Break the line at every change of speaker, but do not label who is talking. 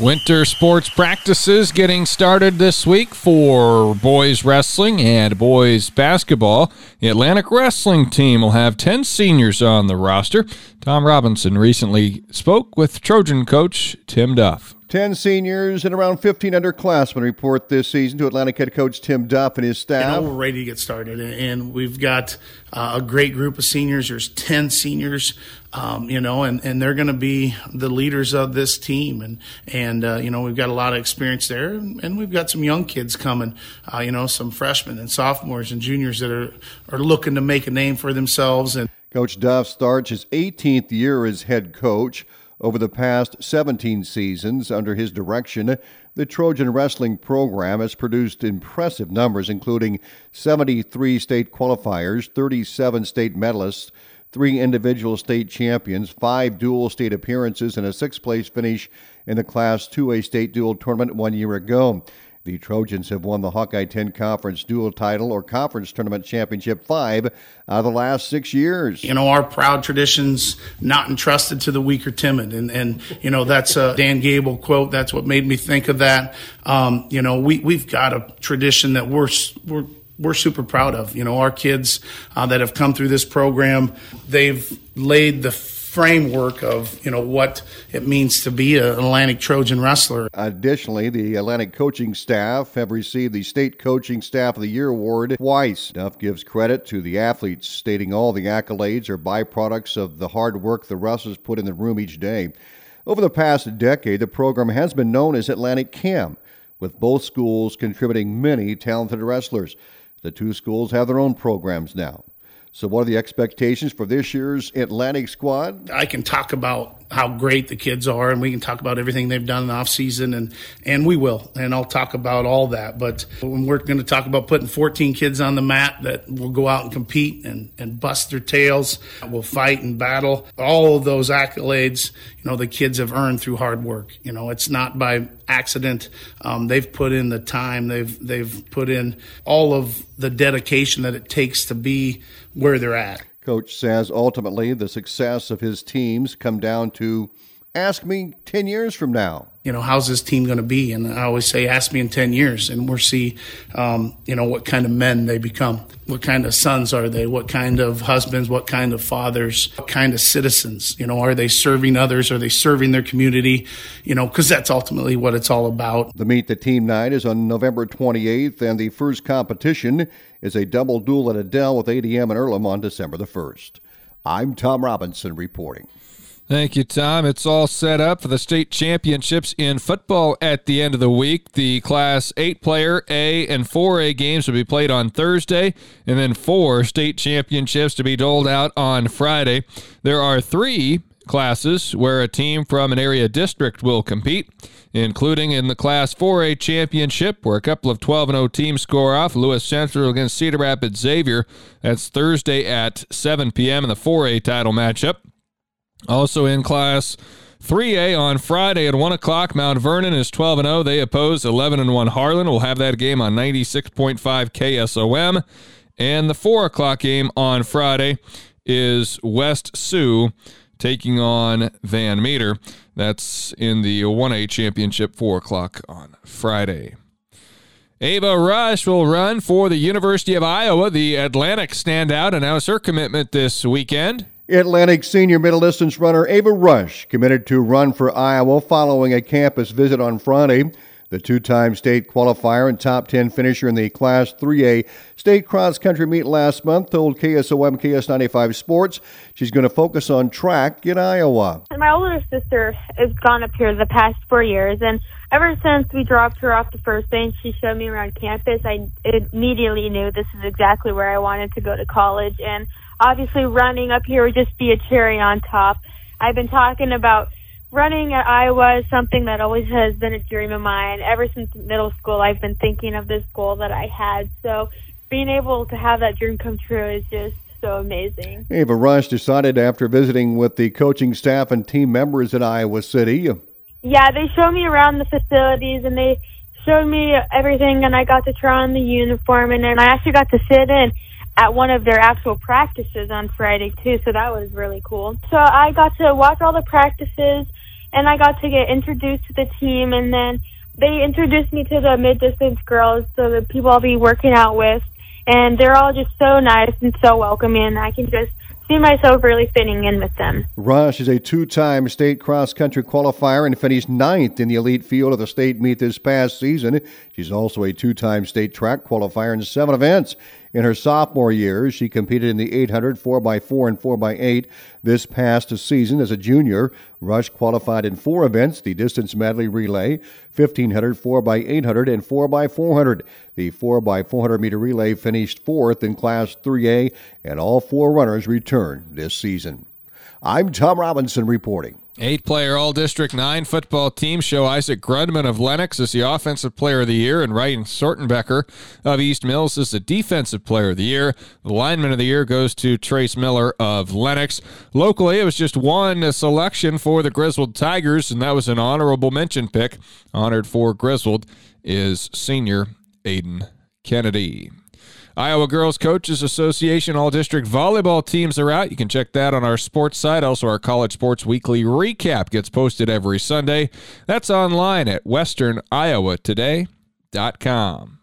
Winter sports practices getting started this week for boys wrestling and boys basketball. The Atlantic wrestling team will have 10 seniors on the roster. Tom Robinson recently spoke with Trojan coach Tim Duff.
10 seniors and around 15 underclassmen report this season to Atlantic head coach Tim Duff and his staff.
Know, we're ready to get started, and we've got uh, a great group of seniors. There's 10 seniors, um, you know, and, and they're going to be the leaders of this team. And, and uh, you know, we've got a lot of experience there, and we've got some young kids coming, uh, you know, some freshmen and sophomores and juniors that are, are looking to make a name for themselves. And
Coach Duff starts his 18th year as head coach. Over the past 17 seasons, under his direction, the Trojan Wrestling program has produced impressive numbers, including 73 state qualifiers, 37 state medalists, three individual state champions, five dual state appearances, and a sixth place finish in the Class 2A state dual tournament one year ago. The Trojans have won the Hawkeye 10 Conference dual title or conference tournament championship five out of the last six years.
You know, our proud traditions not entrusted to the weak or timid. And, and you know, that's a Dan Gable quote. That's what made me think of that. Um, you know, we, we've got a tradition that we're, we're, we're super proud of. You know, our kids uh, that have come through this program, they've laid the framework of you know what it means to be an Atlantic Trojan wrestler.
Additionally, the Atlantic coaching staff have received the State Coaching Staff of the Year award twice. Duff gives credit to the athletes, stating all the accolades are byproducts of the hard work the wrestlers put in the room each day. Over the past decade, the program has been known as Atlantic Cam, with both schools contributing many talented wrestlers. The two schools have their own programs now. So, what are the expectations for this year's Atlantic squad?
I can talk about how great the kids are, and we can talk about everything they've done in the off season, and and we will, and I'll talk about all that. But when we're going to talk about putting 14 kids on the mat that will go out and compete and and bust their tails, will fight and battle, all of those accolades, you know, the kids have earned through hard work. You know, it's not by accident. Um, they've put in the time. They've they've put in all of the dedication that it takes to be where they're at.
Coach says ultimately the success of his teams come down to ask me 10 years from now.
You know, how's this team going to be? And I always say, ask me in 10 years, and we'll see, um, you know, what kind of men they become. What kind of sons are they? What kind of husbands? What kind of fathers? What kind of citizens? You know, are they serving others? Are they serving their community? You know, because that's ultimately what it's all about.
The Meet the Team night is on November 28th, and the first competition is a double duel at Adel with ADM and Earlham on December the 1st. I'm Tom Robinson reporting.
Thank you, Tom. It's all set up for the state championships in football at the end of the week. The Class 8 player A and 4A games will be played on Thursday, and then four state championships to be doled out on Friday. There are three classes where a team from an area district will compete, including in the Class 4A championship, where a couple of 12 0 teams score off. Lewis Central against Cedar Rapids Xavier. That's Thursday at 7 p.m. in the 4A title matchup. Also in Class 3A on Friday at 1 o'clock, Mount Vernon is 12 0. They oppose 11 1 Harlan. We'll have that game on 96.5 KSOM. And the 4 o'clock game on Friday is West Sioux taking on Van Meter. That's in the 1A championship, 4 o'clock on Friday. Ava Rush will run for the University of Iowa. The Atlantic standout announced her commitment this weekend.
Atlantic senior middle distance runner Ava Rush committed to run for Iowa following a campus visit on Friday. The two time state qualifier and top 10 finisher in the Class 3A state cross country meet last month told KSOM KS95 Sports she's going to focus on track in Iowa.
My older sister has gone up here the past four years, and ever since we dropped her off the first day and she showed me around campus, I immediately knew this is exactly where I wanted to go to college. And obviously running up here would just be a cherry on top. I've been talking about running at Iowa is something that always has been a dream of mine. Ever since middle school, I've been thinking of this goal that I had. So being able to have that dream come true is just so amazing.
Ava Rush decided after visiting with the coaching staff and team members at Iowa City.
Uh, yeah, they showed me around the facilities and they showed me everything, and I got to try on the uniform, and then I actually got to sit in at one of their actual practices on Friday too, so that was really cool. So I got to watch all the practices and I got to get introduced to the team, and then they introduced me to the mid distance girls, so the people I'll be working out with, and they're all just so nice and so welcoming. I can just see myself really fitting in with them.
Rush is a two time state cross country qualifier and finished ninth in the elite field of the state meet this past season. She's also a two time state track qualifier in seven events. In her sophomore year, she competed in the 800 4x4 and 4x8 this past season as a junior. Rush qualified in four events the distance medley relay, 1500, 4x800, and 4x400. The 4x400 meter relay finished fourth in Class 3A, and all four runners returned this season. I'm Tom Robinson reporting.
Eight player All District 9 football team show Isaac Grundman of Lenox as the Offensive Player of the Year and Ryan Sortenbecker of East Mills as the Defensive Player of the Year. The Lineman of the Year goes to Trace Miller of Lenox. Locally, it was just one selection for the Griswold Tigers, and that was an honorable mention pick. Honored for Griswold is senior Aiden Kennedy. Iowa Girls Coaches Association All District Volleyball teams are out. You can check that on our sports site. Also, our College Sports Weekly recap gets posted every Sunday. That's online at westerniowatoday.com.